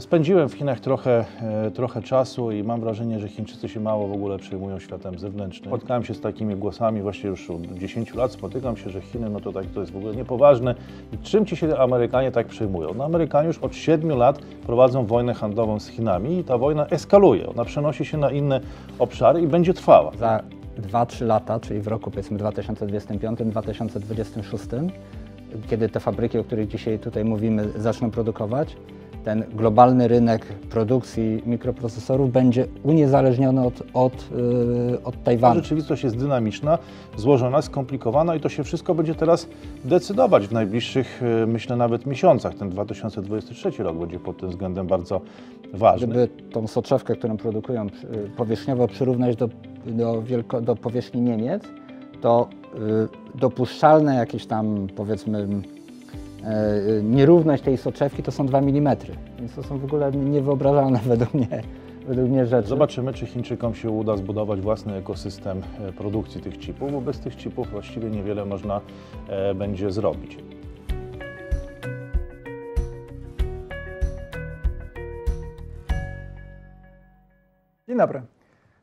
Spędziłem w Chinach trochę, e, trochę czasu i mam wrażenie, że Chińczycy się mało w ogóle przejmują światem zewnętrznym. Spotkałem się z takimi głosami właśnie już od 10 lat, spotykam się, że Chiny no to tak to jest w ogóle niepoważne. I czym ci się Amerykanie tak przejmują? No Amerykanie już od 7 lat prowadzą wojnę handlową z Chinami i ta wojna eskaluje. Ona przenosi się na inne obszary i będzie trwała. Za 2-3 lata, czyli w roku powiedzmy 2025-2026, kiedy te fabryki, o których dzisiaj tutaj mówimy, zaczną produkować, ten globalny rynek produkcji mikroprocesorów będzie uniezależniony od, od, yy, od Tajwanu. Rzeczywistość jest dynamiczna, złożona, skomplikowana i to się wszystko będzie teraz decydować w najbliższych, e, myślę, nawet miesiącach. Ten 2023 rok będzie pod tym względem bardzo ważny. Gdyby tą soczewkę, którą produkują y, powierzchniowo przyrównać do, do, wielko, do powierzchni Niemiec, to y, dopuszczalne jakieś tam powiedzmy y, nierówność tej soczewki to są 2 mm. Więc to są w ogóle niewyobrażalne według mnie, według mnie rzeczy. Zobaczymy, czy Chińczykom się uda zbudować własny ekosystem e, produkcji tych chipów, bo bez tych chipów właściwie niewiele można e, będzie zrobić. Dzień dobry.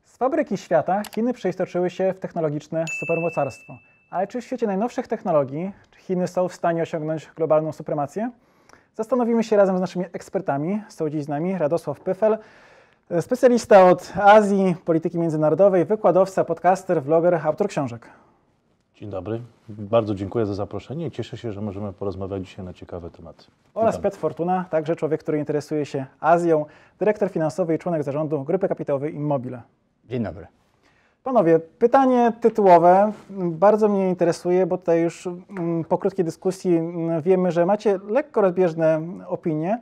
Z fabryki świata Chiny przeistoczyły się w technologiczne supermocarstwo. Ale czy w świecie najnowszych technologii Chiny są w stanie osiągnąć globalną supremację? Zastanowimy się razem z naszymi ekspertami. Są dziś z nami Radosław Pyfel, specjalista od Azji, polityki międzynarodowej, wykładowca, podcaster, vloger, autor książek. Dzień dobry. Bardzo dziękuję za zaproszenie i cieszę się, że możemy porozmawiać dzisiaj na ciekawe tematy. Oraz. Piotr Fortuna, także człowiek, który interesuje się Azją, dyrektor finansowy i członek zarządu grupy kapitałowej Immobile. Dzień dobry. Panowie, pytanie tytułowe bardzo mnie interesuje, bo tutaj już mm, po krótkiej dyskusji mm, wiemy, że macie lekko rozbieżne opinie.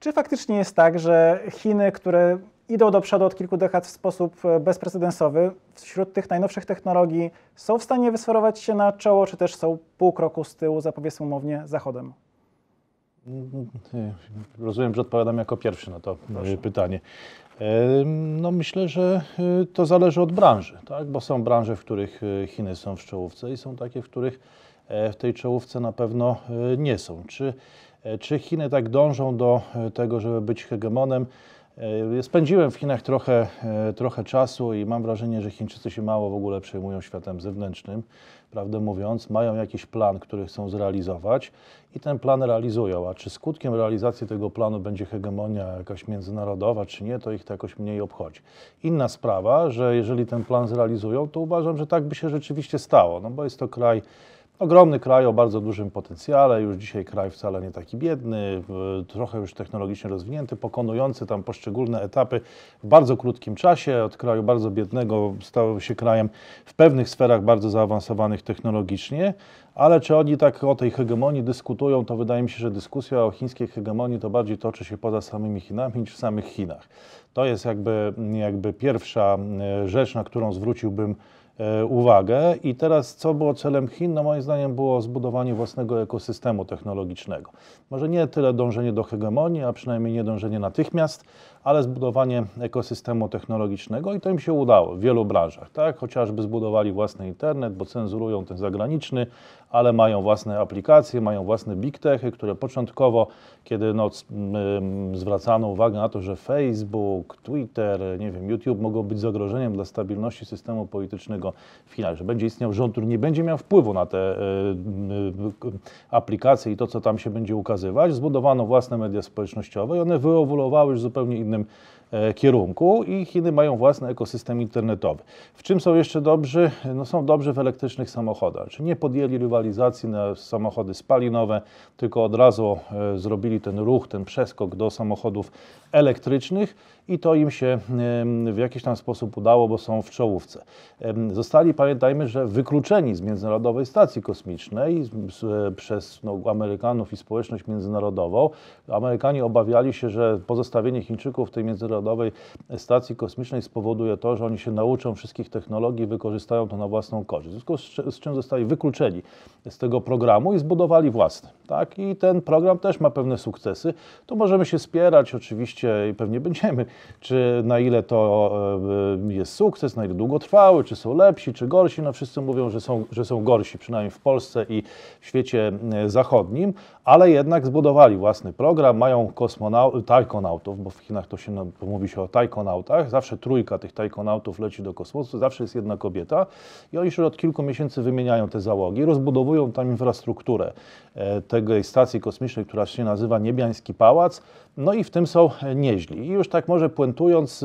Czy faktycznie jest tak, że Chiny, które idą do przodu od kilku dekad w sposób e, bezprecedensowy, wśród tych najnowszych technologii są w stanie wysforować się na czoło, czy też są pół kroku z tyłu, za powiedzmy umownie, Zachodem? Rozumiem, że odpowiadam jako pierwszy na to Proszę. pytanie. No myślę, że y, to zależy od branży, tak? bo są branże, w których y, Chiny są w czołówce i są takie, w których e, w tej czołówce na pewno nie są. Czy, e, czy Chiny tak dążą do tego, żeby być hegemonem? E, spędziłem w Chinach trochę, trochę czasu i mam wrażenie, że Chińczycy się mało w ogóle przejmują światem zewnętrznym prawdę mówiąc, mają jakiś plan, który chcą zrealizować i ten plan realizują. A czy skutkiem realizacji tego planu będzie hegemonia jakaś międzynarodowa, czy nie, to ich to jakoś mniej obchodzi. Inna sprawa, że jeżeli ten plan zrealizują, to uważam, że tak by się rzeczywiście stało, no bo jest to kraj Ogromny kraj o bardzo dużym potencjale, już dzisiaj kraj wcale nie taki biedny, trochę już technologicznie rozwinięty, pokonujący tam poszczególne etapy w bardzo krótkim czasie. Od kraju bardzo biednego stał się krajem w pewnych sferach bardzo zaawansowanych technologicznie, ale czy oni tak o tej hegemonii dyskutują, to wydaje mi się, że dyskusja o chińskiej hegemonii to bardziej toczy się poza samymi Chinami niż w samych Chinach. To jest jakby, jakby pierwsza e, rzecz, na którą zwróciłbym E, uwagę. I teraz, co było celem Chin? No moim zdaniem było zbudowanie własnego ekosystemu technologicznego. Może nie tyle dążenie do hegemonii, a przynajmniej nie dążenie natychmiast, ale zbudowanie ekosystemu technologicznego i to im się udało w wielu branżach. Tak? Chociażby zbudowali własny internet, bo cenzurują ten zagraniczny, ale mają własne aplikacje, mają własne big techy, które początkowo, kiedy no, zwracano uwagę na to, że Facebook, Twitter, nie wiem, YouTube mogą być zagrożeniem dla stabilności systemu politycznego w Chinach, że będzie istniał rząd, który nie będzie miał wpływu na te e, aplikacje i to, co tam się będzie ukazywać, zbudowano własne media społecznościowe i one wyewoluowały już zupełnie innym E, kierunku i Chiny mają własny ekosystem internetowy. W czym są jeszcze dobrzy? No są dobrzy w elektrycznych samochodach. Czyli nie podjęli rywalizacji na samochody spalinowe, tylko od razu e, zrobili ten ruch, ten przeskok do samochodów elektrycznych i to im się w jakiś tam sposób udało, bo są w czołówce. Zostali, pamiętajmy, że wykluczeni z Międzynarodowej Stacji Kosmicznej przez no, Amerykanów i społeczność międzynarodową. Amerykanie obawiali się, że pozostawienie Chińczyków w tej międzynarodowej Stacji Kosmicznej spowoduje to, że oni się nauczą wszystkich technologii, wykorzystają to na własną korzyść. W związku z, z czym zostali wykluczeni z tego programu i zbudowali własny. Tak? I ten program też ma pewne sukcesy. Tu możemy się spierać oczywiście i pewnie będziemy, czy na ile to e, jest sukces, na ile długotrwały, czy są lepsi, czy gorsi. No wszyscy mówią, że są, że są gorsi, przynajmniej w Polsce i w świecie e, zachodnim, ale jednak zbudowali własny program, mają tajkonautów, bo w Chinach to się no, mówi się o tajkonautach, zawsze trójka tych tajkonautów leci do kosmosu, zawsze jest jedna kobieta i oni już od kilku miesięcy wymieniają te załogi, rozbudowują tam infrastrukturę e, tej stacji kosmicznej, która się nazywa Niebiański Pałac, no i w tym są nieźli. I już tak może puentując,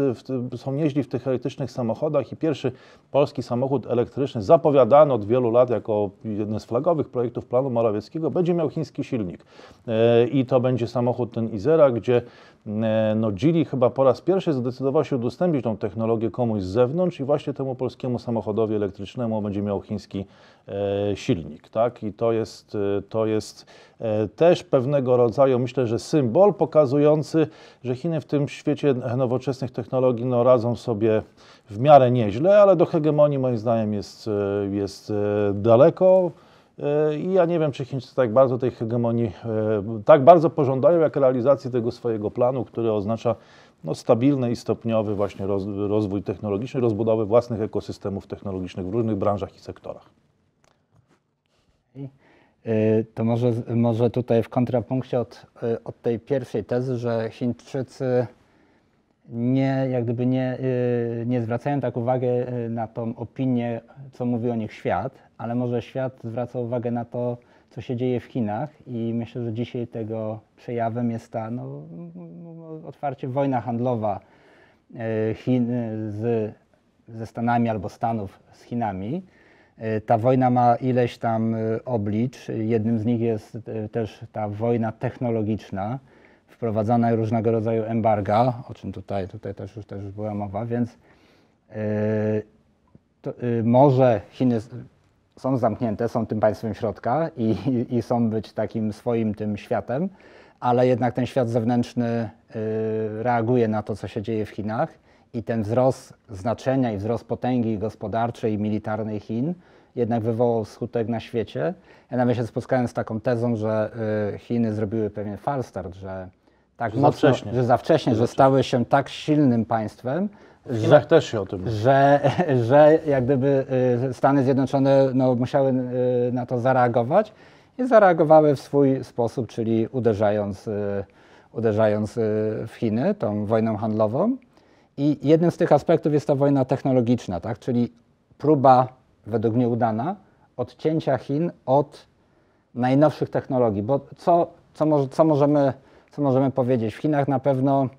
są nieźli w tych elektrycznych samochodach i pierwszy polski samochód elektryczny zapowiadany od wielu lat jako jeden z flagowych projektów planu Morawieckiego będzie miał chiński silnik. E, I to będzie samochód ten Izera, gdzie no, Geely chyba po raz pierwszy zdecydował się udostępnić tą technologię komuś z zewnątrz i właśnie temu polskiemu samochodowi elektrycznemu będzie miał chiński e, silnik. Tak? I to jest, e, to jest e, też pewnego rodzaju, myślę, że symbol pokazujący, że Chiny w tym świecie nowoczesnych technologii no, radzą sobie w miarę nieźle, ale do hegemonii moim zdaniem jest, e, jest e, daleko. E, I ja nie wiem, czy Chińczycy tak bardzo tej hegemonii, e, tak bardzo pożądają, jak realizacji tego swojego planu, który oznacza no, stabilny i stopniowy właśnie roz, rozwój technologiczny, rozbudowę własnych ekosystemów technologicznych w różnych branżach i sektorach. Y, To może, może tutaj w kontrapunkcie od, od tej pierwszej tezy, że Chińczycy nie, jak gdyby nie, y, nie zwracają tak uwagi y, na tą opinię, co mówi o nich świat, ale może świat zwraca uwagę na to, co się dzieje w Chinach i myślę, że dzisiaj tego przejawem jest ta no, otwarcie wojna handlowa y, Chin z, ze Stanami albo Stanów z Chinami. Ta wojna ma ileś tam oblicz. Jednym z nich jest też ta wojna technologiczna, wprowadzana różnego rodzaju embarga, o czym tutaj, tutaj też, już, też już była mowa, więc y, to, y, może Chiny są zamknięte, są tym państwem środka i, i, i są być takim swoim tym światem, ale jednak ten świat zewnętrzny y, reaguje na to, co się dzieje w Chinach i ten wzrost znaczenia i wzrost potęgi gospodarczej i militarnej Chin jednak wywołał skutek na świecie. Ja nawet się spotkałem z taką tezą, że Chiny zrobiły pewien falstart, że tak mocno, wcześnie. że za wcześnie, że stały się tak silnym państwem, W że, też się o tym że, że jak gdyby y, Stany Zjednoczone no, musiały y, na to zareagować i zareagowały w swój sposób, czyli uderzając, y, uderzając w Chiny tą wojną handlową. I jednym z tych aspektów jest ta wojna technologiczna, tak? czyli próba, według mnie udana, odcięcia Chin od najnowszych technologii. Bo co, co, może, co, możemy, co możemy powiedzieć? W Chinach na pewno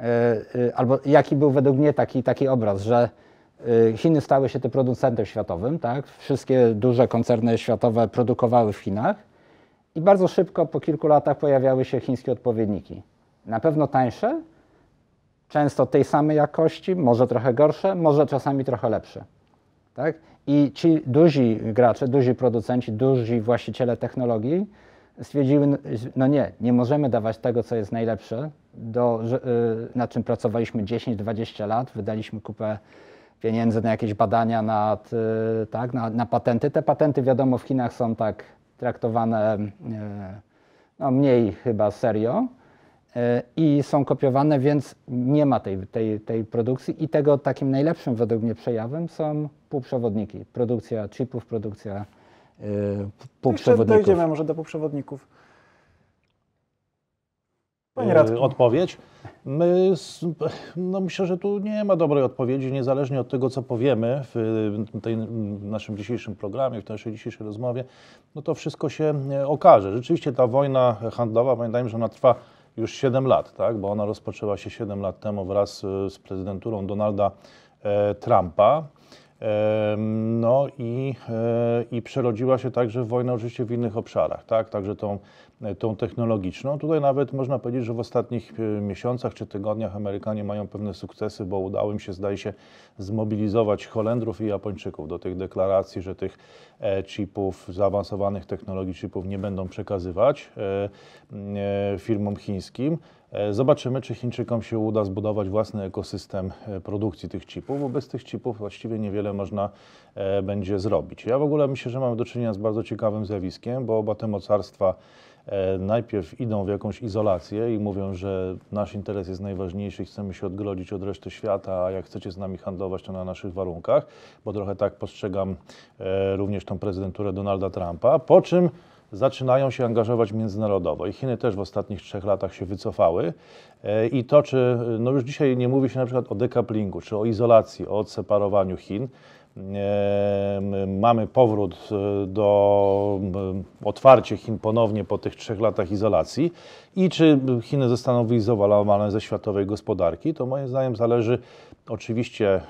E, e, albo jaki był według mnie taki, taki obraz, że e, Chiny stały się tym producentem światowym, tak? Wszystkie duże koncerny światowe produkowały w Chinach i bardzo szybko, po kilku latach pojawiały się chińskie odpowiedniki. Na pewno tańsze, często tej samej jakości, może trochę gorsze, może czasami trochę lepsze. Tak? I ci duzi gracze, duzi producenci, duzi właściciele technologii stwierdziły, no nie, nie możemy dawać tego, co jest najlepsze, do, y, na czym pracowaliśmy 10-20 lat, wydaliśmy kupę pieniędzy na jakieś badania nad, y, tak, na, na patenty. Te patenty, wiadomo, w Chinach są tak traktowane y, no, mniej chyba serio i są kopiowane, więc nie ma tej, tej, tej produkcji i tego takim najlepszym według mnie przejawem są półprzewodniki. Produkcja chipów, produkcja y, Jeszcze półprzewodników. dojdziemy może do półprzewodników. Panie E, Radku, Odpowiedź. My, no myślę, że tu nie ma dobrej odpowiedzi, niezależnie od tego, co powiemy w, tej, w naszym dzisiejszym programie, w naszej dzisiejszej rozmowie, no to wszystko się e, okaże. Rzeczywiście ta wojna handlowa, pamiętajmy, że ona trwa już 7 lat, tak? bo ona rozpoczęła się 7 lat temu wraz e, z prezydenturą Donalda e, Trumpa. No i, e, i przerodziła się także w wojnę oczywiście w innych obszarach, tak? Także tą tą technologiczną. Tutaj nawet można powiedzieć, że w ostatnich e, miesiącach czy tygodniach Amerykanie mają pewne sukcesy, bo udało im się, zdaje się, zmobilizować Holendrów i Japończyków do tych deklaracji, że tych e, chipów, zaawansowanych technologii chipów nie będą przekazywać firmom chińskim. Zobaczymy, czy Chińczykom się uda zbudować własny ekosystem produkcji tych chipów, bo bez tych chipów właściwie niewiele można będzie zrobić. Ja w ogóle myślę, że mamy do czynienia z bardzo ciekawym zjawiskiem, bo oba te mocarstwa E, najpierw idą w jakąś izolację i mówią, że nasz interes jest najważniejszy chcemy się odgrodzić od reszty świata, a jak chcecie z nami handlować, to na naszych warunkach, bo trochę tak postrzegam e, również tą prezydenturę Donalda Trumpa, po czym zaczynają się angażować międzynarodowo i Chiny też w ostatnich trzech latach się wycofały. E, i to, czy, no już dzisiaj nie mówi się na przykład o dekaplingu, czy o izolacji, o odseparowaniu Chin, mamy powrót e, do otwarcia Chin ponownie po tych trzech latach izolacji. I czy Chiny zostaną wyizolowane ze światowej gospodarki, to moim zdaniem zależy oczywiście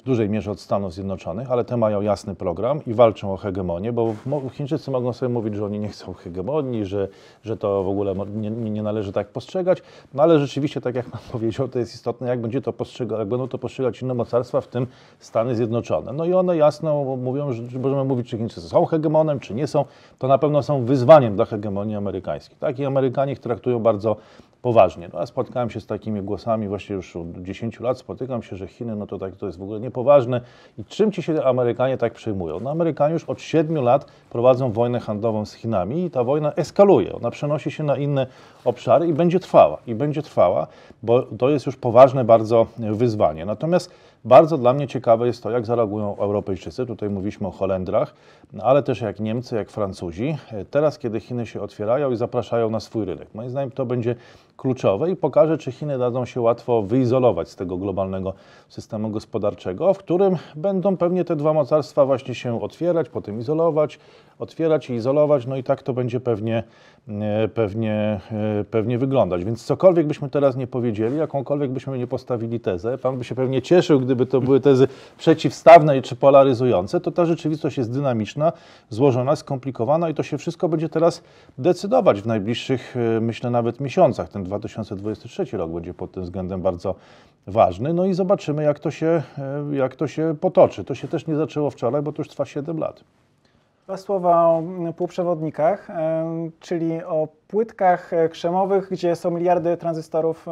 w dużej mierze od Stanów Zjednoczonych, ale te mają jasny program i walczą o hegemonię, bo Chińczycy mogą sobie mówić, że oni nie chcą hegemonii, że, że to w ogóle nie, nie należy tak postrzegać, no ale rzeczywiście, tak jak Pan powiedział, to jest istotne, jak, będzie to jak będą to postrzegać inne mocarstwa, w tym Stany Zjednoczone. No i one jasno mówią, że możemy mówić, czy Chińczycy są hegemonem, czy nie są, to na pewno są wyzwaniem dla hegemonii amerykańskiej. Tak? I Amerykanie ich traktują bardzo poważnie. No, ja spotkałem się z takimi głosami właśnie już od 10 lat, spotykam się, że Chiny, no to tak to jest w ogóle niepoważne. I czym ci się Amerykanie tak przejmują? No Amerykanie już od 7 lat prowadzą wojnę handlową z Chinami i ta wojna eskaluje. Ona przenosi się na inne obszary i będzie trwała. I będzie trwała, bo to jest już poważne bardzo wyzwanie. Natomiast bardzo dla mnie ciekawe jest to, jak zareagują Europejczycy. Tutaj mówiliśmy o Holendrach, ale też jak Niemcy, jak Francuzi. Teraz, kiedy Chiny się otwierają i zapraszają na swój rynek. Moim zdaniem to będzie kluczowe i pokaże, czy Chiny dadzą się łatwo wyizolować z tego globalnego systemu gospodarczego, w którym będą pewnie te dwa mocarstwa właśnie się otwierać, potem izolować, otwierać i izolować, no i tak to będzie pewnie, e, pewnie, e, pewnie wyglądać. Więc cokolwiek byśmy teraz nie powiedzieli, jakąkolwiek byśmy nie postawili tezę, Pan by się pewnie cieszył, gdyby to były tezy przeciwstawne czy polaryzujące, to ta rzeczywistość jest dynamiczna, złożona, skomplikowana i to się wszystko będzie teraz decydować w najbliższych, e, myślę, nawet miesiącach. Ten 2023 rok będzie pod tym względem bardzo ważny. No i zobaczymy, jak to się, jak to się potoczy. To się też nie zaczęło wczoraj, bo to już trwa 7 lat. Dwa słowa o półprzewodnikach, czyli o płytkach e, krzemowych, gdzie są miliardy tranzystorów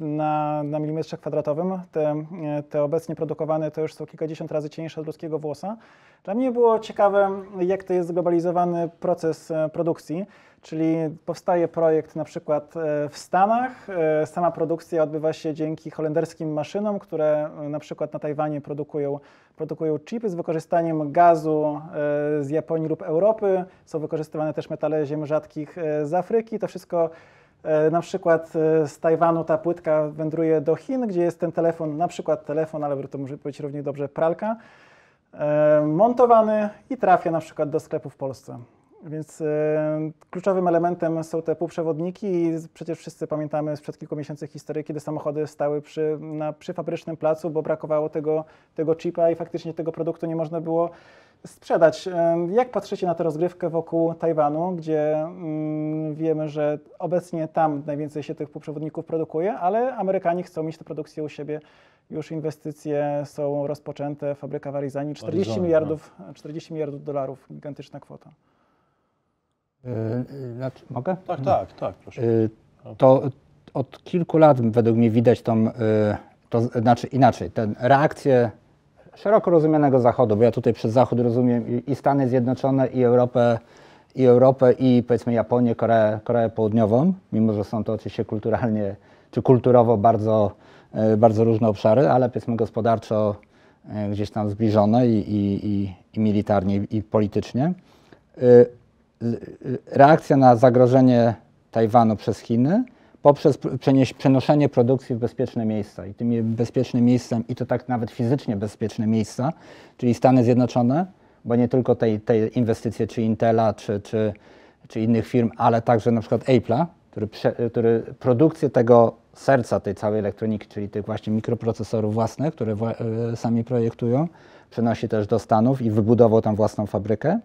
na, na milimetrze kwadratowym. Te, e, te obecnie produkowane to już są kilkadziesiąt razy cieńsze od ludzkiego włosa. Dla mnie było ciekawe, jak to jest zglobalizowany proces e, produkcji. Czyli powstaje projekt na przykład w Stanach, sama produkcja odbywa się dzięki holenderskim maszynom, które na przykład na Tajwanie produkują, produkują chipy z wykorzystaniem gazu z Japonii lub Europy. Są wykorzystywane też metale ziem rzadkich z Afryki. To wszystko na przykład z Tajwanu ta płytka wędruje do Chin, gdzie jest ten telefon, na przykład telefon, ale to może być równie dobrze pralka, montowany i trafia na przykład do sklepu w Polsce. Więc kluczowym elementem są te półprzewodniki i przecież wszyscy pamiętamy sprzed kilku miesięcy historię, kiedy samochody stały przy, na, przy fabrycznym placu, bo brakowało tego, tego chipa i faktycznie tego produktu nie można było sprzedać. Jak patrzycie na tę rozgrywkę wokół Tajwanu, gdzie mm, wiemy, że obecnie tam najwięcej się tych półprzewodników produkuje, ale Amerykanie chcą mieć tę produkcję u siebie. Już inwestycje są rozpoczęte, fabryka w Arizanie, 40 miliardów, 40 miliardów dolarów, gigantyczna kwota. Yy, znaczy, mogę? Tak, tak, tak, proszę. Yy, to od kilku lat według mnie widać tą, to znaczy inaczej, tę reakcję szeroko rozumianego Zachodu, bo ja tutaj przez Zachód rozumiem i Stany Zjednoczone, i Europę, i Europę, i powiedzmy Japonię, Koreę, Koreę Południową, mimo że są to oczywiście kulturalnie czy kulturowo bardzo, bardzo różne obszary, ale powiedzmy gospodarczo gdzieś tam zbliżone i, i, i, i militarnie, i politycznie reakcja na zagrożenie Tajwanu przez Chiny poprzez przenoszenie produkcji w bezpieczne miejsca. I tymi bezpiecznym miejscem, i to tak nawet fizycznie bezpieczne miejsca, czyli Stany Zjednoczone, bo nie tylko te, te inwestycje czy Intela, czy, czy, czy innych firm, ale także na przykład Apple'a, który, który produkcję tego serca tej całej elektroniki, czyli tych właśnie mikroprocesorów własnych, które e, sami projektują, przenosi też do Stanów i wybudował tam własną fabrykę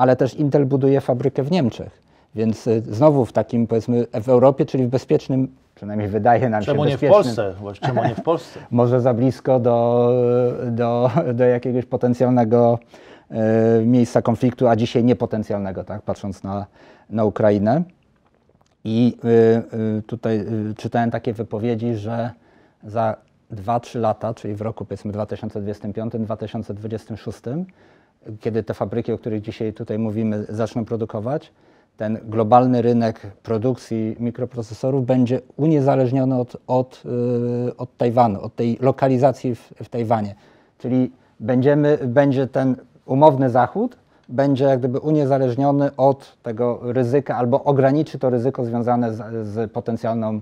ale też Intel buduje fabrykę w Niemczech. Więc y, znowu w takim, powiedzmy, w Europie, czyli w bezpiecznym, przynajmniej wydaje nam Czemu się nie w Polsce? Właśnie, Czemu nie w Polsce? może za blisko do, do, do jakiegoś potencjalnego e, miejsca konfliktu, a dzisiaj niepotencjalnego, tak, patrząc na, na Ukrainę. I y, y, tutaj y, czytałem takie wypowiedzi, że za 2-3 lata, czyli w roku powiedzmy 2025-2026, kiedy te fabryki, o których dzisiaj tutaj mówimy, zaczną produkować, ten globalny rynek produkcji mikroprocesorów będzie uniezależniony od, od, y, od Tajwanu, od tej lokalizacji w, w Tajwanie. Czyli będziemy, będzie ten umowny Zachód, będzie jak gdyby uniezależniony od tego ryzyka albo ograniczy to ryzyko związane z, z potencjalną,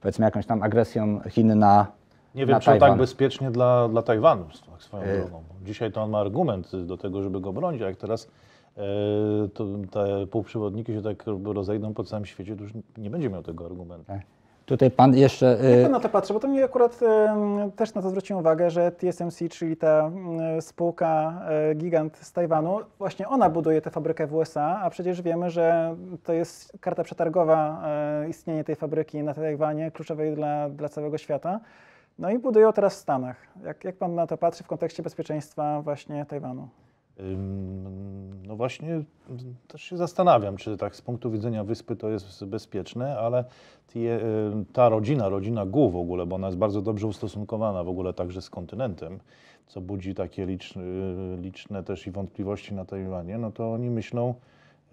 powiedzmy, jakąś tam agresją Chin na Nie na wiem, czy to tak Tajwan. bezpiecznie dla, dla Tajwanu, tak swoją Y- drogą. Dzisiaj to on ma argument do tego, żeby go bronić, a jak teraz e, to te półprzewodniki się tak rozejdą po całym świecie, to już nie będzie miał tego argumentu. Tak. Tutaj pan jeszcze. Jak y, pan na to patrzy? Bo to mi akurat em, też na to zwróciłem uwagę, że TSMC, czyli ta spółka e, gigant z Tajwanu, właśnie ona buduje tę fabrykę w USA, a przecież wiemy, że to jest karta przetargowa e, istnienie tej fabryki na Tajwanie, kluczowej dla, dla całego świata. No i budują teraz w Stanach. Jak, jak pan na to patrzy w kontekście bezpieczeństwa właśnie Tajwanu? No właśnie też się zastanawiam, czy tak z punktu widzenia wyspy to jest bezpieczne, ale tie, ym, ta rodzina, rodzina Gu w ogóle, bo ona jest bardzo dobrze ustosunkowana w ogóle także z kontynentem, co budzi takie liczne, liczne też i wątpliwości na Tajwanie, no to oni myślą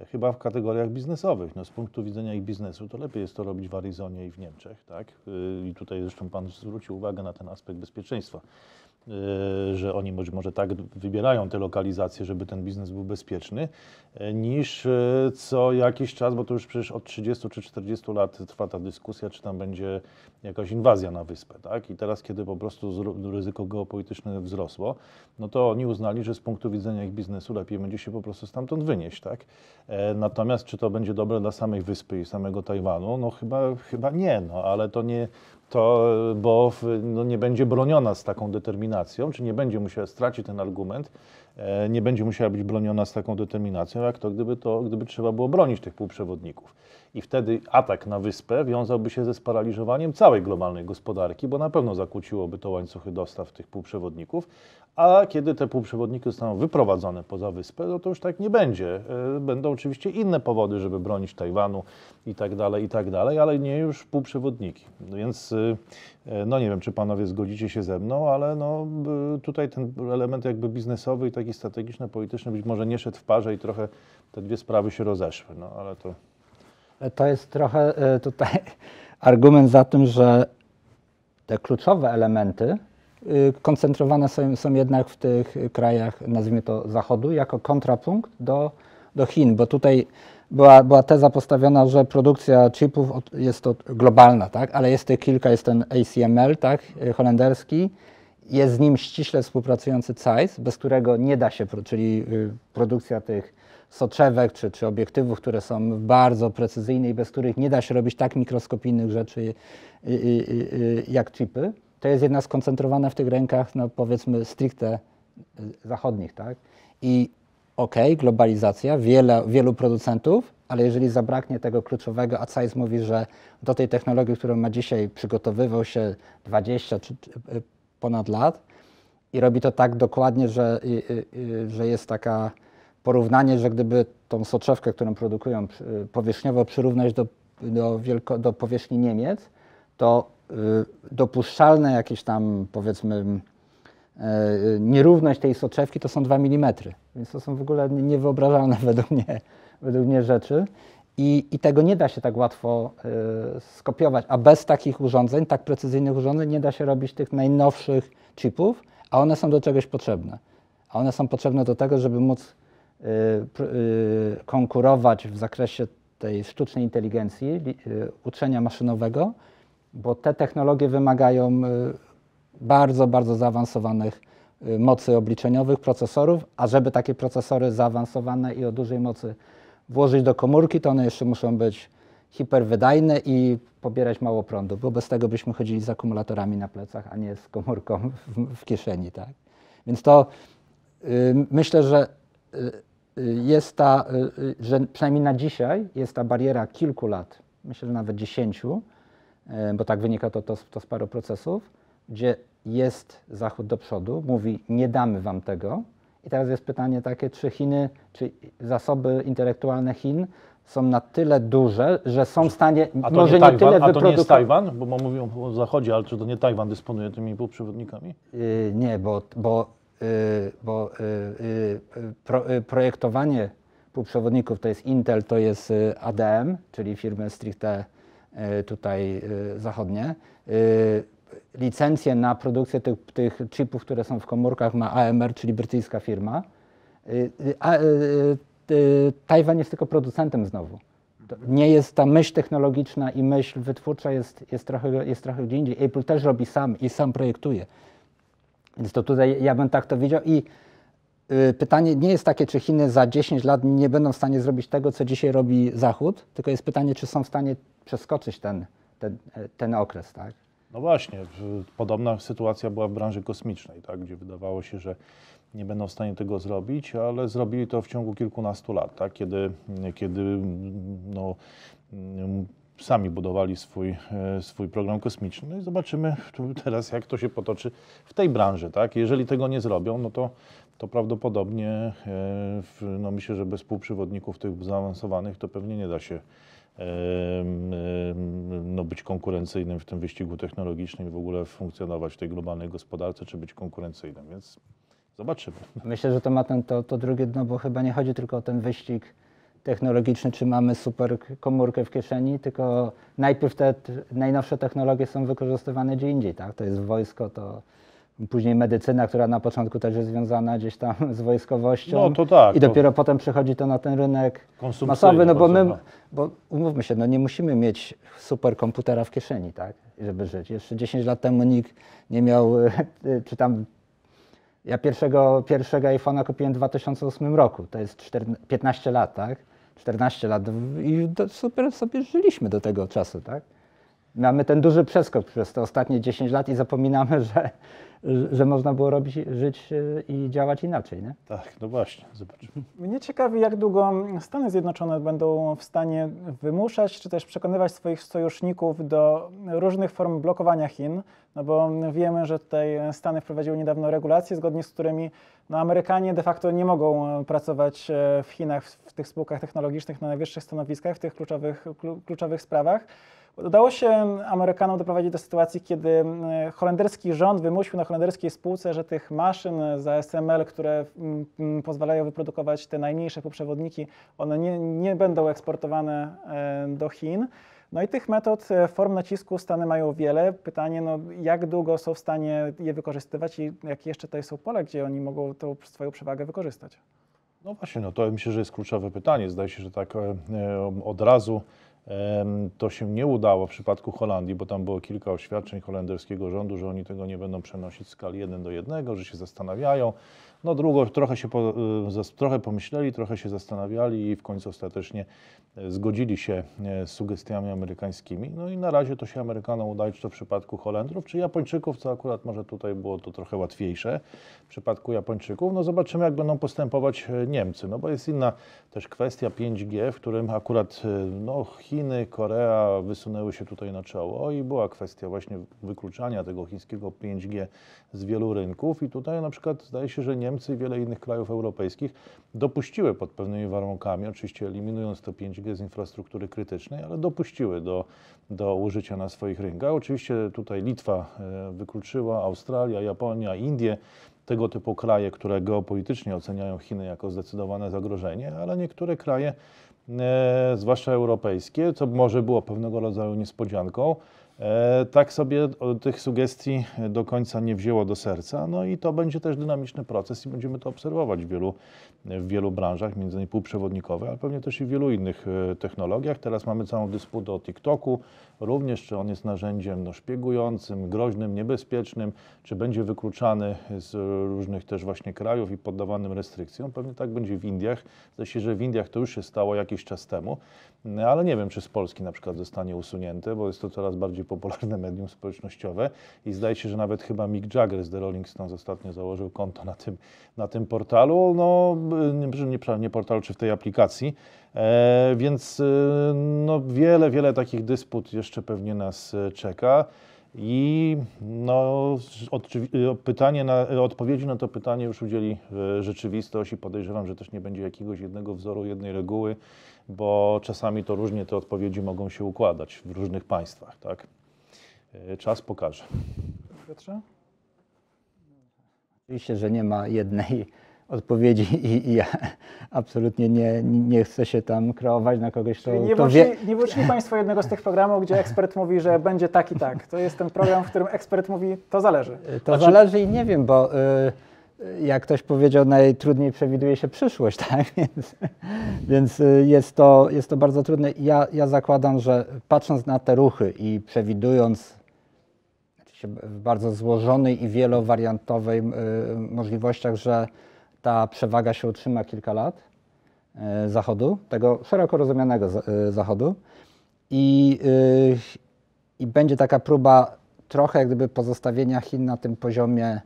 chyba w kategoriach biznesowych. No z punktu widzenia ich biznesu to lepiej jest to robić w Arizonie i w Niemczech, tak? Yy, I tutaj zresztą Pan zwrócił uwagę na ten aspekt bezpieczeństwa y, że oni może, może tak wybierają te lokalizacje, żeby ten biznes był bezpieczny, y, niż y, co jakiś czas, bo to już przecież od 30 czy 40 lat trwa ta dyskusja, czy tam będzie jakaś inwazja na wyspę, tak? I teraz, kiedy po prostu ryzyko geopolityczne wzrosło, no to oni uznali, że z punktu widzenia ich biznesu lepiej będzie się po prostu stamtąd wynieść, tak? E, Natomiast czy to będzie dobre dla samej wyspy i samego Tajwanu? No chyba, chyba nie, no ale to nie, to, bo no, nie będzie broniona z taką determinacją, czy nie będzie musiała stracić ten argument, e, nie będzie musiała być broniona z taką determinacją, jak to gdyby, to, gdyby trzeba było bronić tych półprzewodników. I wtedy atak na wyspę wiązałby się ze sparaliżowaniem całej globalnej gospodarki, bo na pewno zakłóciłoby to łańcuchy dostaw tych półprzewodników, a kiedy te półprzewodniki zostaną wyprowadzone poza wyspę, no to już tak nie będzie. E, Będą oczywiście inne powody, żeby bronić Tajwanu i tak dalej, i tak dalej, ale nie już półprzewodniki. Więc y, e, no nie wiem, czy panowie zgodzicie się ze mną, ale no tutaj ten element jakby biznesowy i taki strategiczno-polityczny być może nie szedł w parze i trochę te dwie sprawy się rozeszły, no ale to... To jest trochę e, tutaj argument za tym, że te kluczowe elementy koncentrowane są, są jednak w tych krajach, nazwijmy to zachodu, jako kontrapunkt do, do Chin, bo tutaj była, była teza postawiona, że produkcja chipów jest to globalna, tak? ale jest tych kilka, jest ten ACML, tak? y, holenderski, jest z nim ściśle współpracujący CAIS, bez którego nie da się, czyli y, produkcja tych soczewek czy, czy obiektywów, które są bardzo precyzyjne i bez których nie da się robić tak mikroskopijnych rzeczy y, y, y, y, jak chipy. To jest jedna skoncentrowana w tych rękach, no powiedzmy stricte y, zachodnich, tak? I okej, globalizacja, wiele, wielu producentów, ale jeżeli zabraknie tego kluczowego, a CAIS mówi, że do tej technologii, którą ma dzisiaj, przygotowywał się 20 czy czy, y, ponad lat i robi to tak dokładnie, że, y, y, y, że jest taka porównanie, że gdyby tą soczewkę, którą produkują y, powierzchniowo przyrównać do, do, wielko, do powierzchni Niemiec, to y, dopuszczalne jakieś tam powiedzmy e, nierówność tej soczewki to są 2 mm. Więc to są w ogóle niewyobrażalne według mnie, według mnie rzeczy. I, I tego nie da się tak łatwo e, skopiować. A bez takich urządzeń, tak precyzyjnych urządzeń, nie da się robić tych najnowszych chipów, a one są do czegoś potrzebne. A one są potrzebne do tego, żeby móc konkurować w zakresie tej sztucznej inteligencji, li- uczenia maszynowego, bo te technologie wymagają e, bardzo, bardzo zaawansowanych y, mocy obliczeniowych, procesorów, a żeby takie procesory zaawansowane i o dużej mocy włożyć do komórki, to one jeszcze muszą być hiperwydajne i pobierać mało prądu, bo bez tego byśmy chodzili z akumulatorami na plecach, a nie z komórką w, kieszeni. Tak? Więc to y, myślę, że y, y, jest ta, y, y, że przynajmniej na dzisiaj jest ta bariera kilku lat, myślę, że nawet dziesięciu, y, bo tak wynika to, to, z- to z paru procesów, gdzie jest Zachód do przodu, mówi nie damy wam tego. I teraz jest pytanie takie, czy Chiny, czy zasoby intelektualne Chin są na tyle duże, że są w stanie A to może nie, nie, Tajwan, tyle a to nie jest wyprodukować. Tajwan, bo mówią o Zachodzie, ale czy to nie Tajwan dysponuje tymi półprzewodnikami? Y, Nie, bo, bo, y, bo y, y, pro, y, projektowanie półprzewodników to jest Intel, to jest ADM, czyli firmy stricte tutaj y, zachodnie. Y, Licencje na produkcję tych, tych chipów, które są w komórkach ma AMR, czyli brytyjska firma. A, Tajwan jest tylko producentem znowu. Nie jest ta myśl technologiczna i myśl wytwórcza jest, jest, trochę, jest trochę gdzie indziej. Apple też robi sam i sam projektuje. Więc to tutaj ja bym tak to widział i y, pytanie nie jest takie, czy Chiny za 10 lat nie będą w stanie zrobić tego, co dzisiaj robi Zachód, tylko jest pytanie, czy są w stanie przeskoczyć ten, ten, ten okres, tak? No właśnie, podobna sytuacja była w branży kosmicznej, tak, gdzie wydawało się, że nie będą w stanie tego zrobić, ale zrobili to w ciągu kilkunastu lat, tak, kiedy, kiedy no, sami budowali swój, swój program kosmiczny. No i zobaczymy teraz, jak to się potoczy w tej branży. Tak. Jeżeli tego nie zrobią, no to, to prawdopodobnie e, no myślę, że bez półprzewodników tych zaawansowanych to pewnie nie da się no, być konkurencyjnym w tym wyścigu technologicznym i w ogóle funkcjonować w tej globalnej gospodarce, czy być konkurencyjnym, więc zobaczymy. Myślę, że to ma ten, to, to drugie dno, bo chyba nie chodzi tylko o ten wyścig technologiczny, czy mamy super komórkę w kieszeni, tylko najpierw te najnowsze technologie są wykorzystywane gdzie indziej, tak? To jest wojsko, to później medycyna, która na początku też jest związana gdzieś tam z wojskowością. No to tak, I to- dopiero potem przychodzi to na ten rynek masowy, no bo my, bardzo, bo umówmy się, no nie musimy mieć superkomputera w kieszeni, tak? Żeby żyć. Jeszcze 10 lat temu nikt nie miał, czy tam ja pierwszego, pierwszego iPhone'a kupiłem w 2008 roku. To jest 4, 15 lat, tak? 14 lat i super sobie żyliśmy do tego czasu, tak? Mamy ten duży przeskok przez te ostatnie 10 lat i zapominamy, że, że można było robić, żyć y, i działać inaczej, nie? Tak, no właśnie, zobaczymy. Mnie ciekawi, jak długo Stany Zjednoczone będą w stanie wymuszać czy też przekonywać swoich sojuszników do różnych form blokowania Chin, no bo wiemy, że tutaj Stany wprowadziły niedawno regulacje, zgodnie z którymi no, Amerykanie de facto nie mogą e, pracować e, w Chinach, w, tych spółkach technologicznych na najwyższych stanowiskach, w tych kluczowych, klu- kluczowych sprawach. Udało się Amerykanom doprowadzić do sytuacji, kiedy e, holenderski rząd wymusił na holenderskiej spółce, że tych maszyn za SML, które mm, mm, pozwalają wyprodukować te najmniejsze półprzewodniki, one nie, nie będą eksportowane e, do Chin. No i tych metod, e, form nacisku Stany mają wiele. Pytanie, no, jak długo są w stanie je wykorzystywać i jakie jeszcze tutaj są pole, gdzie oni mogą tą swoją przewagę wykorzystać? No właśnie, no to myślę, że jest kluczowe pytanie. Zdaje się, że tak e, od razu to się nie udało w przypadku Holandii, bo tam było kilka oświadczeń holenderskiego rządu, że oni tego nie będą przenosić w skali 1 do 1, że się zastanawiają. No drugo, trochę się po, zas- trochę pomyśleli, trochę się zastanawiali i w końcu ostatecznie e, zgodzili się e, z sugestiami amerykańskimi. No i na razie to się Amerykanom udaje, czy to w przypadku Holendrów, czy Japończyków, co akurat może tutaj było to trochę łatwiejsze. W przypadku Japończyków, no zobaczymy, jak będą postępować e, Niemcy, no bo jest inna też kwestia 5G, w którym akurat e, no, Chiny, Korea wysunęły się tutaj na czoło i była kwestia właśnie wykluczania tego chińskiego 5G z wielu rynków i tutaj na przykład zdaje się, że Niemcy i wiele innych krajów europejskich dopuściły pod pewnymi warunkami, oczywiście eliminując to 5G z infrastruktury krytycznej, ale dopuściły do, do użycia na swoich rynkach. Oczywiście tutaj Litwa e, wykluczyła, Australia, Japonia, Indie, tego typu kraje, które geopolitycznie oceniają Chiny jako zdecydowane zagrożenie, ale niektóre kraje, e, zwłaszcza europejskie, co może było pewnego rodzaju niespodzianką, tak sobie o, tych sugestii do końca nie wzięło do serca. No i to będzie też dynamiczny proces i będziemy to obserwować w wielu, w wielu branżach, między innymi półprzewodnikowe, ale pewnie też i w wielu innych e, technologiach. Teraz mamy całą dysputę o TikToku, również czy on jest narzędziem no, szpiegującym, groźnym, niebezpiecznym, czy będzie wykluczany z różnych też właśnie krajów i poddawanym restrykcjom. Pewnie tak będzie w Indiach. Zdaje się, że w Indiach to już się stało jakiś czas temu. Ale nie wiem, czy z Polski na przykład zostanie usunięte, bo jest to coraz bardziej popularne medium społecznościowe i zdaje się, że nawet chyba Mick Jagger z The Rolling Stones ostatnio założył konto na tym, na tym portalu, no nie, nie portalu, czy w tej aplikacji, e, więc e, no, wiele, wiele takich dysput jeszcze pewnie nas e, czeka. I no, odczywi- pytanie na, odpowiedzi na to pytanie już udzieli e, rzeczywistość i podejrzewam, że też nie będzie jakiegoś jednego wzoru, jednej reguły, bo czasami to różnie te odpowiedzi mogą się układać w różnych państwach. Tak? Czas pokaże. Piotrze? Oczywiście, że nie ma jednej odpowiedzi i, i ja absolutnie nie, nie chcę się tam kreować na kogoś, kto, Czyli nie kto wie. nie Państwo jednego z tych programów, gdzie ekspert mówi, że będzie tak i tak. To jest ten program, w którym ekspert mówi, to zależy. To Znaczy- zależy i nie wiem, bo y, jak ktoś powiedział, najtrudniej przewiduje się przyszłość, tak? Więc, więc y, jest, to, jest to bardzo trudne. Ja, ja zakładam, że patrząc na te ruchy i przewidując oczywiście w bardzo złożonej i wielowariantowej y, możliwościach, że ta przewaga się utrzyma kilka lat y, Zachodu, tego szeroko rozumianego y, Zachodu i, y, i będzie taka próba trochę jak gdyby pozostawienia Chin na tym poziomie,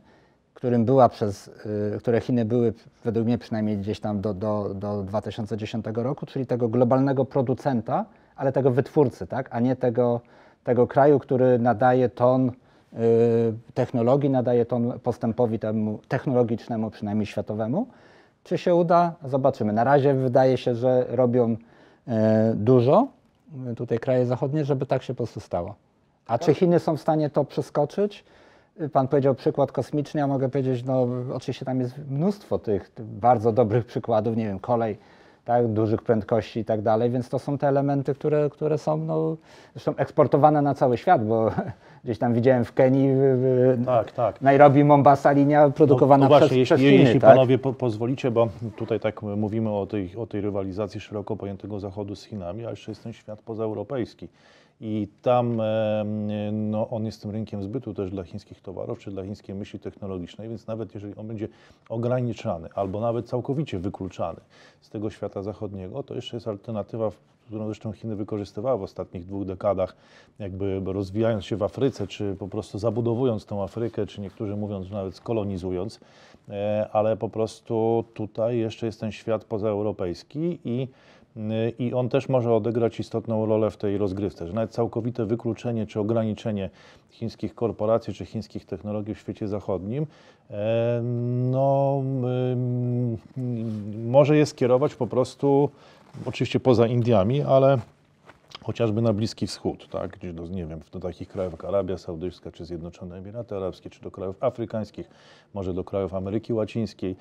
którym była przez, które Chiny były według mnie przynajmniej gdzieś tam do, do, do 2010 roku, czyli tego globalnego producenta, ale tego wytwórcy, tak? a nie tego, tego kraju, który nadaje ton technologii, nadaje ton postępowi temu technologicznemu, przynajmniej światowemu. Czy się uda? Zobaczymy. Na razie wydaje się, że robią e, dużo y, tutaj kraje zachodnie, żeby tak się po prostu stało. A czy Chiny są w stanie to przeskoczyć? Y, Pan powiedział przykład kosmiczny, ja mogę powiedzieć, no oczywiście tam jest mnóstwo tych bardzo dobrych przykładów, nie wiem, kolej, tak, dużych prędkości i tak dalej, więc to są te elementy, które, które są no, zresztą eksportowane na cały świat, bo gdzieś tam widziałem w Kenii, w, Tak, tak. Nairobi, Mombasa linia produkowana no, no właśnie, przez, jeśli, przez Chiny, jeśli tak? panowie po, pozwolicie, bo tutaj tak mówimy o tej, o tej rywalizacji szeroko pojętego Zachodu z Chinami, a jeszcze jest ten świat pozaeuropejski. I tam no, on jest tym rynkiem zbytu też dla chińskich towarów, czy dla chińskiej myśli technologicznej, więc nawet jeżeli on będzie ograniczany albo nawet całkowicie wykluczany z tego świata zachodniego, to jeszcze jest alternatywa, którą zresztą Chiny wykorzystywały w ostatnich dwóch dekadach, jakby rozwijając się w Afryce, czy po prostu zabudowując tą Afrykę, czy niektórzy mówiąc, nawet skolonizując, e, ale po prostu tutaj jeszcze jest ten świat pozaeuropejski i i on też może odegrać istotną rolę w tej rozgrywce, że nawet całkowite wykluczenie czy ograniczenie chińskich korporacji czy chińskich technologii w świecie zachodnim e, no, ym, może je skierować po prostu, oczywiście poza Indiami, ale chociażby na Bliski Wschód, tak? gdzieś do, nie wiem, do takich krajów jak Arabia Saudyjska, czy Zjednoczone Emiraty Arabskie, czy do krajów afrykańskich, może do krajów Ameryki Łacińskiej.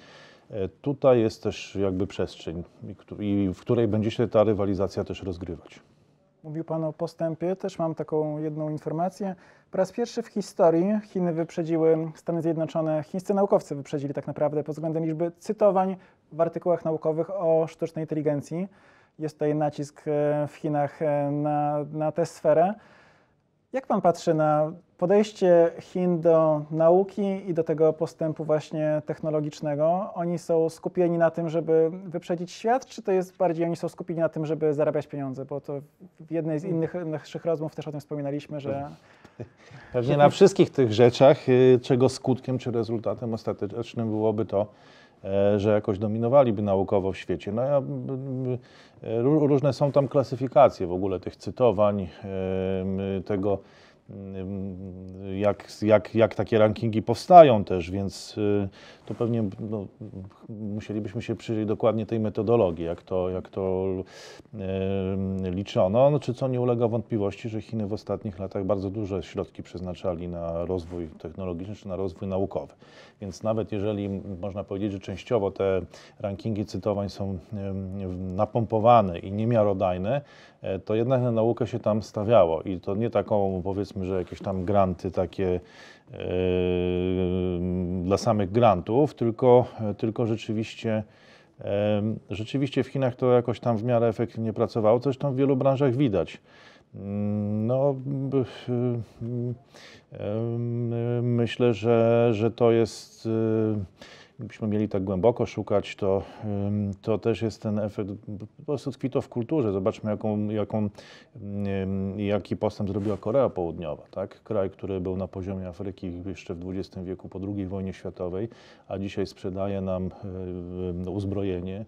Tutaj jest też jakby przestrzeń, i w której będzie się ta rywalizacja też rozgrywać. Mówił Pan o postępie, też mam taką jedną informację. Po raz pierwszy w historii Chiny wyprzedziły Stany Zjednoczone, chińscy naukowcy wyprzedzili tak naprawdę pod względem liczby cytowań w artykułach naukowych o sztucznej inteligencji. Jest tutaj nacisk e, w Chinach e, na, na tę sferę. Jak Pan patrzy na podejście Chin do nauki i do tego postępu właśnie technologicznego? Oni są skupieni na tym, żeby wyprzedzić świat, czy to jest bardziej oni są skupieni na tym, żeby zarabiać pieniądze? Bo to w jednej z innych naszych rozmów też o tym wspominaliśmy, że Pewnie na wszystkich tych rzeczach, y, czego skutkiem czy rezultatem ostatecznym byłoby to, że jakoś dominowaliby naukowo w świecie. No ja, e, różne są tam klasyfikacje w ogóle tych cytowań, em, tego jak, jak, jak takie rankingi powstają też, więc y, to pewnie no, musielibyśmy się przyjrzeć dokładnie tej metodologii, jak to, jak to liczono, no, czy co nie ulega wątpliwości, że Chiny w ostatnich latach bardzo duże środki przeznaczali na rozwój technologiczny czy na rozwój naukowy. Więc nawet jeżeli można powiedzieć, że częściowo te rankingi cytowań są napompowane i niemiarodajne, e, to jednak na naukę się tam stawiało i to nie taką powiedzmy, że jakieś tam granty takie e, dla samych grantów, tylko, tylko rzeczywiście Rzeczywiście w Chinach to jakoś tam w miarę efektywnie pracowało, coś tam w wielu branżach widać. Mm, No, myślę, że, że to jest y, byśmy mieli tak głęboko szukać, to, to też jest ten efekt, po prostu tkwi to w kulturze. Zobaczmy, jaką, jaką, jaki postęp zrobiła Korea Południowa. Tak? Kraj, który był na poziomie Afryki jeszcze w XX wieku po II wojnie światowej, a dzisiaj sprzedaje nam y, uzbrojenie,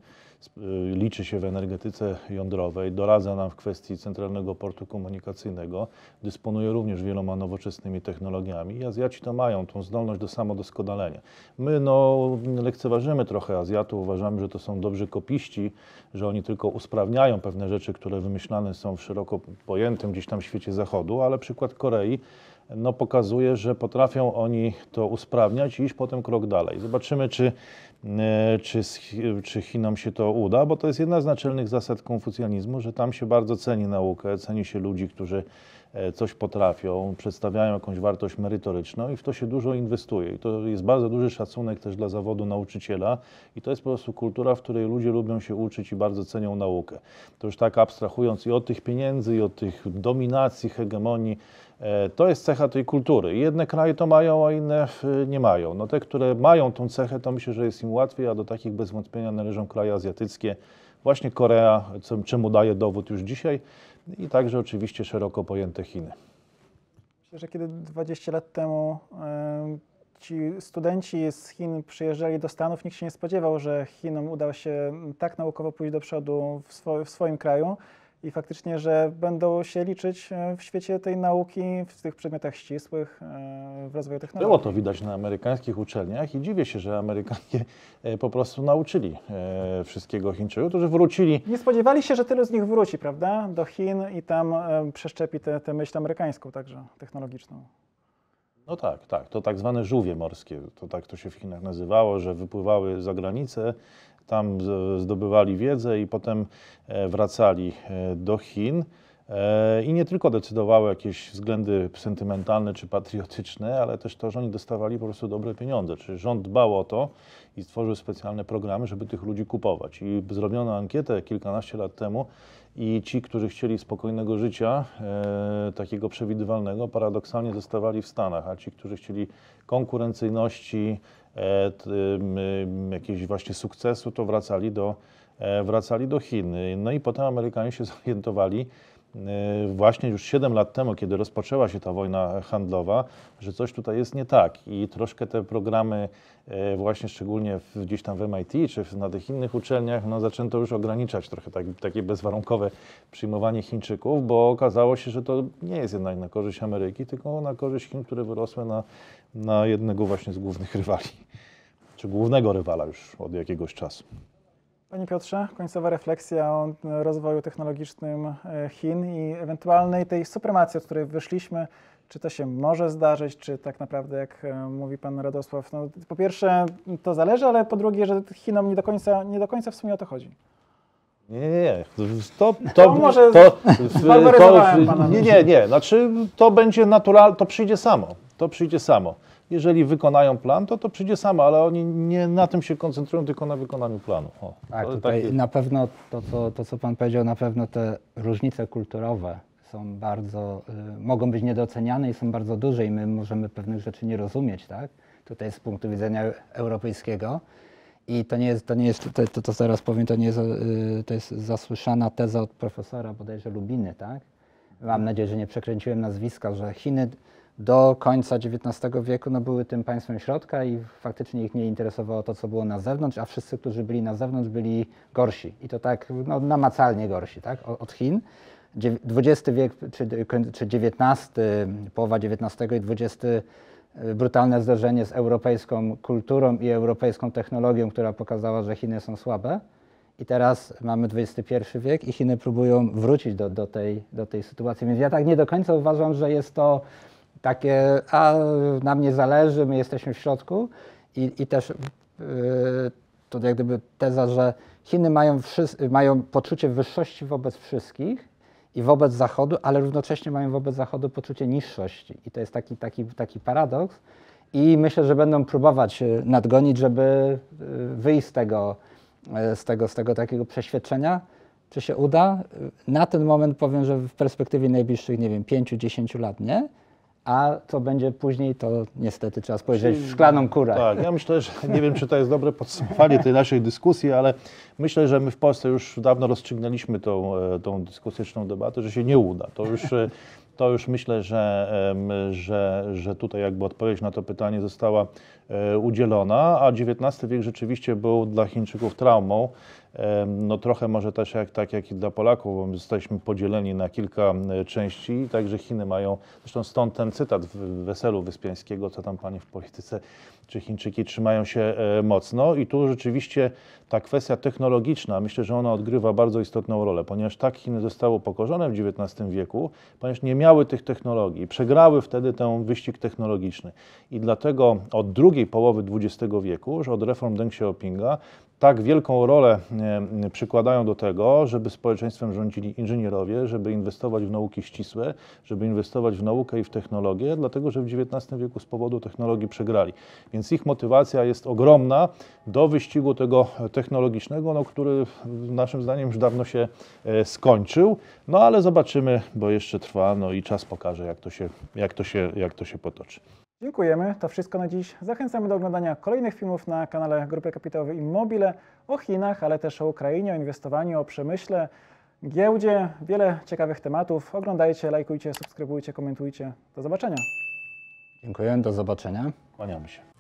liczy się w energetyce jądrowej, doradza nam w kwestii centralnego portu komunikacyjnego, dysponuje również wieloma nowoczesnymi technologiami i Azjaci to mają, tą zdolność do samodoskonalenia. My no, lekceważymy trochę Azjatów, uważamy, że to są dobrzy kopiści, że oni tylko usprawniają pewne rzeczy, które wymyślane są w szeroko pojętym gdzieś tam świecie zachodu, ale przykład Korei no, pokazuje, że potrafią oni to usprawniać i iść potem krok dalej. Zobaczymy, czy, e, czy, czy Chinom się to uda, bo to jest jedna z naczelnych zasad konfucjanizmu, że tam się bardzo ceni naukę, ceni się ludzi, którzy coś potrafią, przedstawiają jakąś wartość merytoryczną i w to się dużo inwestuje. I to jest bardzo duży szacunek też dla zawodu nauczyciela i to jest po prostu kultura, w której ludzie lubią się uczyć i bardzo cenią naukę. To już tak abstrahując i od tych pieniędzy, i od tych dominacji, hegemonii, E, To jest cecha tej kultury. Jedne kraje to mają, a inne e, nie mają. No te, które mają tą cechę, to myślę, że jest im łatwiej, a do takich bez wątpienia należą kraje azjatyckie, właśnie Korea, czemu daje dowód już dzisiaj, i także oczywiście szeroko pojęte Chiny. Myślę, że kiedy 20 lat temu em, ci studenci z Chin przyjeżdżali do Stanów, nikt się nie spodziewał, że Chinom udało się tak naukowo pójść do przodu w swoim kraju i faktycznie, że będą się liczyć e, w świecie tej nauki, w tych przedmiotach ścisłych, e, w rozwoju technologii. Było to widać na amerykańskich uczelniach i dziwię się, że Amerykanie e, po prostu nauczyli wszystkiego Chińczyków, którzy wrócili Nie spodziewali się, że tylu z nich wróci, prawda, do Chin i tam przeszczepi tę tę myśl amerykańską także, technologiczną. No tak, tak. To tak zwane żółwie morskie, to tak to się w Chinach nazywało, że wypływały za granicę, tam zdobywali wiedzę i potem e, wracali e, do Chin. E, I nie tylko decydowały jakieś względy sentymentalne czy patriotyczne, ale też to, że oni dostawali po prostu dobre pieniądze. Czyli rząd dbał o to i stworzył specjalne programy, żeby tych ludzi kupować. I zrobiono ankietę kilkanaście lat temu i ci, którzy chcieli spokojnego życia, e, takiego przewidywalnego, paradoksalnie zostawali w Stanach, a ci, którzy chcieli konkurencyjności, jakiegoś właśnie sukcesu, to wracali do, e, wracali do Chin. No i potem Amerykanie się zorientowali, e, właśnie już 7 lat temu, kiedy rozpoczęła się ta wojna handlowa, że coś tutaj jest nie tak i troszkę te programy e, właśnie szczególnie gdzieś tam w MIT czy na tych innych uczelniach, no zaczęto już ograniczać trochę tak, takie bezwarunkowe przyjmowanie Chińczyków, bo okazało się, że to nie jest jednak na korzyść Ameryki, tylko na korzyść Chin, które wyrosły na, na jednego właśnie z głównych rywali, czy głównego rywala już od jakiegoś czasu. Panie Piotrze, końcowa refleksja o rozwoju technologicznym e, Chin i ewentualnej tej supremacji, od której wyszliśmy. Czy to się może zdarzyć, czy tak naprawdę, jak e, mówi pan Radosław, no, po pierwsze to zależy, ale po drugie, że Chinom nie do końca, nie do końca w sumie o to chodzi. Nie, nie, nie. To, to, To może to, zwaryzowałem pana Nie, nie, nie. Znaczy to będzie naturalne, to przyjdzie samo. To przyjdzie samo. Jeżeli wykonają plan, to to przyjdzie samo, ale oni nie na tym się koncentrują, tylko na wykonaniu planu. O, Tak, tutaj takie- na pewno to co, to, co Pan powiedział, na pewno te różnice kulturowe są bardzo, y, mogą być niedoceniane i są bardzo duże i my możemy pewnych rzeczy nie rozumieć, tak? Tutaj z punktu widzenia europejskiego. I to nie jest, to nie jest, to, to, to zaraz powiem, to nie jest, y, to jest zasłyszana teza od profesora bodajże Lubiny, tak? Mam nadzieję, że nie przekręciłem nazwiska, że Chiny do końca XIX wieku no, były tym państwem środka i faktycznie ich nie interesowało to, co było na zewnątrz, a wszyscy, którzy byli na zewnątrz, byli gorsi. I to tak no, namacalnie gorsi, tak? Od Chin. XX wiek czy, czy XIX, połowa XIX i XX y, brutalne zderzenie z europejską kulturą i europejską technologią, która pokazała, że Chiny są słabe. I teraz mamy XXI wiek i Chiny próbują wrócić do, do, tej, do tej sytuacji. Więc ja tak nie do końca uważam, że jest to takie, a nam nie zależy, my jesteśmy w środku. I, i też yy, to jak gdyby teza, że Chiny mają, mają poczucie wyższości wobec wszystkich i wobec Zachodu, ale równocześnie mają wobec Zachodu poczucie niższości. I to jest taki, taki, taki paradoks. I myślę, że będą próbować e, nadgonić, żeby e, wyjść z tego, e, z tego, z tego takiego przeświadczenia. Czy się uda? Na ten moment powiem, że w perspektywie najbliższych, nie wiem, 5-10 lat nie, a co będzie później, to niestety trzeba spojrzeć w szklaną kurę. Tak, ja myślę, że nie wiem, czy to jest dobre podsumowanie tej naszej dyskusji, ale myślę, że my w Polsce już dawno rozstrzygnęliśmy tą, e, tą dyskusyczną debatę, że się nie uda. To już, e, to już myślę, że, że, że tutaj jakby odpowiedź na to pytanie została e, udzielona, a XIX wiek rzeczywiście był dla Chińczyków traumą. No trochę może też jak, tak jak i dla Polaków, bo my jesteśmy podzieleni na kilka części, także Chiny mają, zresztą stąd ten cytat w Weselu Wyspiańskiego, co tam panie w polityce, czy Chińczyki trzymają się e, mocno. I tu rzeczywiście ta kwestia technologiczna, myślę, że ona odgrywa bardzo istotną rolę, ponieważ tak Chiny zostały pokorzone w XIX wieku, ponieważ nie miały tych technologii, przegrały wtedy ten wyścig technologiczny. I dlatego od drugiej połowy XX wieku, już od reform Deng Xiaopinga, tak wielką rolę e, przykładają do tego, żeby społeczeństwem rządzili inżynierowie, żeby inwestować w nauki ścisłe, żeby inwestować w naukę i w technologię, dlatego że w XIX wieku z powodu technologii przegrali. Więc ich motywacja jest ogromna do wyścigu tego technologicznego, no, który naszym zdaniem już dawno się e, skończył. No ale zobaczymy, bo jeszcze trwa, no i czas pokaże, jak to się, jak to się, jak to się potoczy. Dziękujemy. To wszystko na dziś. Zachęcamy do oglądania kolejnych filmów na kanale Grupy Kapitałowej Immobile o Chinach, ale też o Ukrainie, o inwestowaniu, o przemyśle, giełdzie. Wiele ciekawych tematów. Oglądajcie, lajkujcie, subskrybujcie, komentujcie. Do zobaczenia. Dziękuję, do zobaczenia. Kłaniamy się.